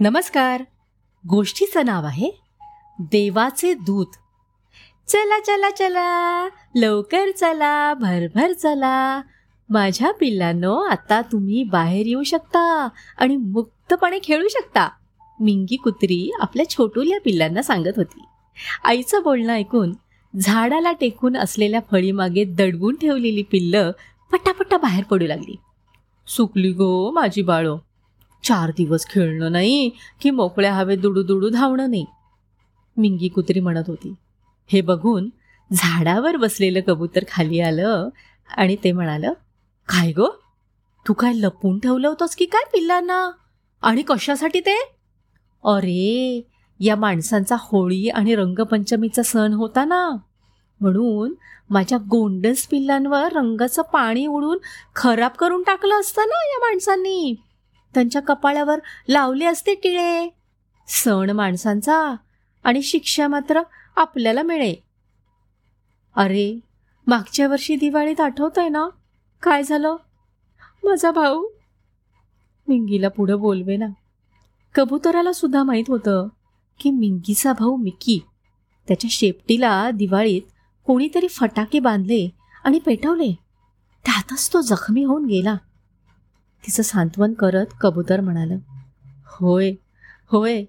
नमस्कार. गोष्टीचं नाव आहे देवाचे दूत. चला चला चला. लवकर चला भरभर चला. माझ्या पिल्लांनो आता तुम्ही बाहेर येऊ शकता आणि मुक्तपणे खेळू शकता मिंगी कुत्री आपल्या छोटूल्या पिल्लांना सांगत होती. आईचं बोलणं ऐकून झाडाला टेकून असलेल्या फळीमागे दडवून ठेवलेली पिल्लं पटापटा बाहेर पडू लागली. सुकली गो माझी बाळो. चार दिवस खेळणं नाही की मोकळ्या हवेत दुडू दुडू धावणं नाही. मिंगी कुत्री म्हणत होती हे बघून झाडावर बसलेलं कबूतर खाली आलं आणि ते म्हणालं काय गो? तू काय लपून ठेवलं होतंस की काय पिल्लांना? आणि कशासाठी ते? अरे या माणसांचा होळी आणि रंगपंचमीचा सण होता ना. म्हणून माझ्या गोंडस पिल्लांवर रंगाचं पाणी उडून खराब करून टाकलं असतं ना या माणसांनी. त्यांच्या कपाळावर लावले असते टिळे. सण माणसांचा आणि शिक्षा मात्र आपल्याला मिळे. अरे मागच्या वर्षी दिवाळीत आठवत आहे ना? काय झालं? माझा भाऊ. मिंगीला पुढं बोलवे ना. कबुतराला सुद्धा माहीत होतं की मिंगीचा भाऊ मिकी. त्याच्या शेपटीला दिवाळीत कोणीतरी फटाके बांधले आणि पेटवले. त्यातच तो जखमी होऊन गेला. तिचं सांत्वन करत कबूतर म्हणालं होय होय.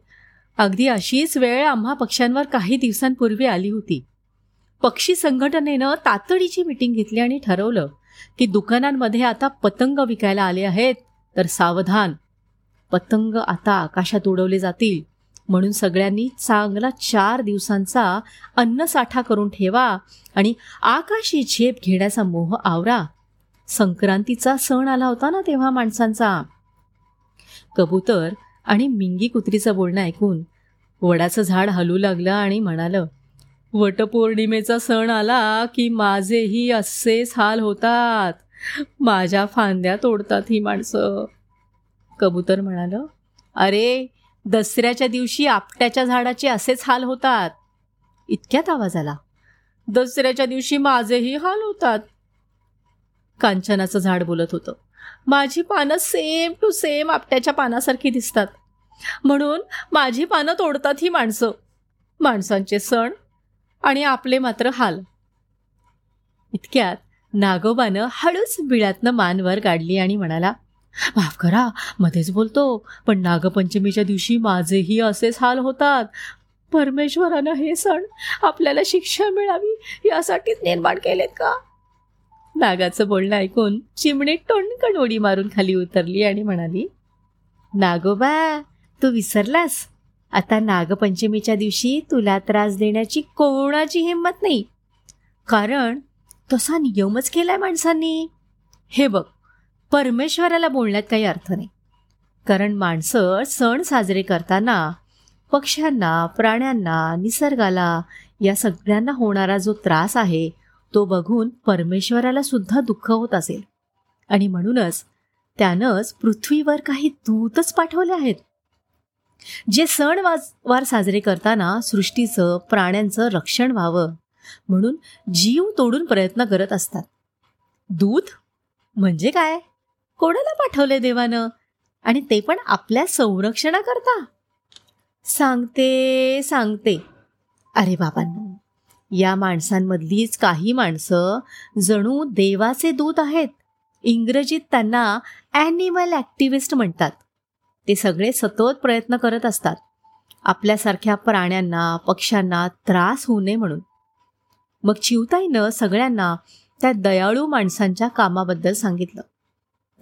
अगदी अशीच वेळ आम्हा पक्ष्यांवर काही दिवसांपूर्वी आली होती. पक्षी संघटनेनं तातडीची मिटिंग घेतली आणि ठरवलं की दुकानांमध्ये आता पतंग विकायला आले आहेत तर सावधान. पतंग आता आकाशात उडवले जातील. म्हणून सगळ्यांनी चांगला चार दिवसांचा अन्नसाठा करून ठेवा आणि आकाशी झेप घेण्याचा मोह आवरा. संक्रांतीचा सण आला होता ना तेव्हा माणसांचा? कबूतर आणि मिंगी कुत्रीचं बोलणं ऐकून वडाचं झाड हलू लागलं आणि म्हणालं वटपौर्णिमेचा सण आला की माझेही असेच हाल होतात. माझ्या फांद्या तोडतात ही माणसं. कबूतर म्हणालं अरे दसऱ्याच्या दिवशी आपट्याच्या झाडाचे असेच हाल होतात. इतक्यात आवाज आला दसऱ्याच्या दिवशी माझेही हाल होतात. कांचनाचं झाड बोलत होतं. माझी पानं सेम टू सेम आपट्याच्या पानासारखी दिसतात. म्हणून माझी पानं तोडतात ही माणसं. माणसांचे सण आणि आपले मात्र हाल. इतक्यात नागोबानं हळूच बिळातनं मानवर काढली आणि म्हणाला माफ करा मध्येच बोलतो पण नागपंचमीच्या दिवशी माझेही असेच हाल होतात. परमेश्वरानं हे सण आपल्याला शिक्षा मिळावी यासाठीच निर्माण केलेत का? नागाचं बोलणं ऐकून चिमणी टोणकण उडी मारून खाली उतरली आणि म्हणाली नागोबा तू विसरलास? आता नागपंचमीच्या दिवशी तुला त्रास देण्याची कोणाची हिंमत नाही. कारण तसा नियमच केलाय माणसांनी. हे बघ परमेश्वराला बोलण्यात काही अर्थ नाही. कारण माणसं सण साजरे करताना पक्ष्यांना प्राण्यांना निसर्गाला या सगळ्यांना होणारा जो त्रास आहे तो बघून परमेश्वराला सुद्धा दुःख होत असेल. आणि म्हणूनच त्यानंच पृथ्वीवर काही दूतच पाठवले आहेत. जे सण वार साजरे करताना सृष्टीचं प्राण्यांचं रक्षण व्हावं म्हणून जीव तोडून प्रयत्न करत असतात. दूत म्हणजे काय? कोणाला पाठवले देवानं? आणि ते पण आपल्या संरक्षणाकरता? सांगते सांगते. अरे बाबांना या माणसांमधलीच काही माणसं जणू देवाचे दूत आहेत. इंग्रजीत त्यांना ॲनिमल ॲक्टिव्हिस्ट म्हणतात. ते सगळे सतत प्रयत्न करत असतात. आपल्यासारख्या प्राण्यांना पक्ष्यांना त्रास होऊ नये म्हणून. मग चिवताईनं सगळ्यांना त्या दयाळू माणसांच्या कामाबद्दल सांगितलं.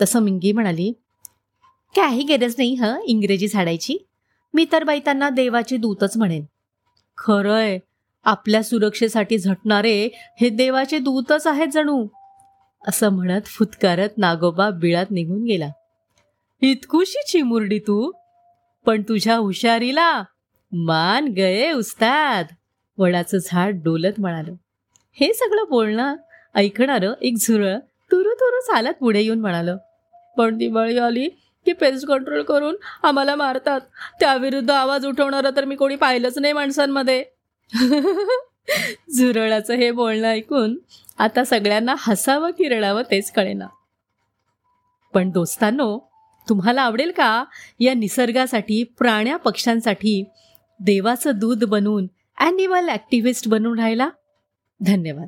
तसं मिंगी म्हणाली काही गरज नाही हं इंग्रजी झाडायची. मी तर बाई त्यांना देवाचे दूतच म्हणेन. खरंय. आपल्या सुरक्षेसाठी झटणारे हे देवाचे दूतच आहेत जणू. असं म्हणत फुतकारत नागोबा बिळात निघून गेला. इतकुशी चिमुरडी तू. पण तुझ्या हुशारीला मान गये उस्ताद वडाचं झाड डोलत म्हणालं. हे सगळं बोलणं ऐकणारं एक झुरळ तुरु तुरु चालत पुढे येऊन म्हणालं. पण दिवाळी आली की पेस्ट कंट्रोल करून आम्हाला मारतात. त्याविरुद्ध आवाज उठवणारं तर मी कोणी पाहिलंच नाही माणसांमध्ये. झुरळाचं हे बोलणं ऐकून आता सगळ्यांना हसावं की रडावं तेच कळेना. पण दोस्तांनो तुम्हाला आवडेल का या निसर्गासाठी प्राण्या पक्ष्यांसाठी देवाचं दूध बनून ॲनिमल ॲक्टिव्हिस्ट बनून राहायला? धन्यवाद.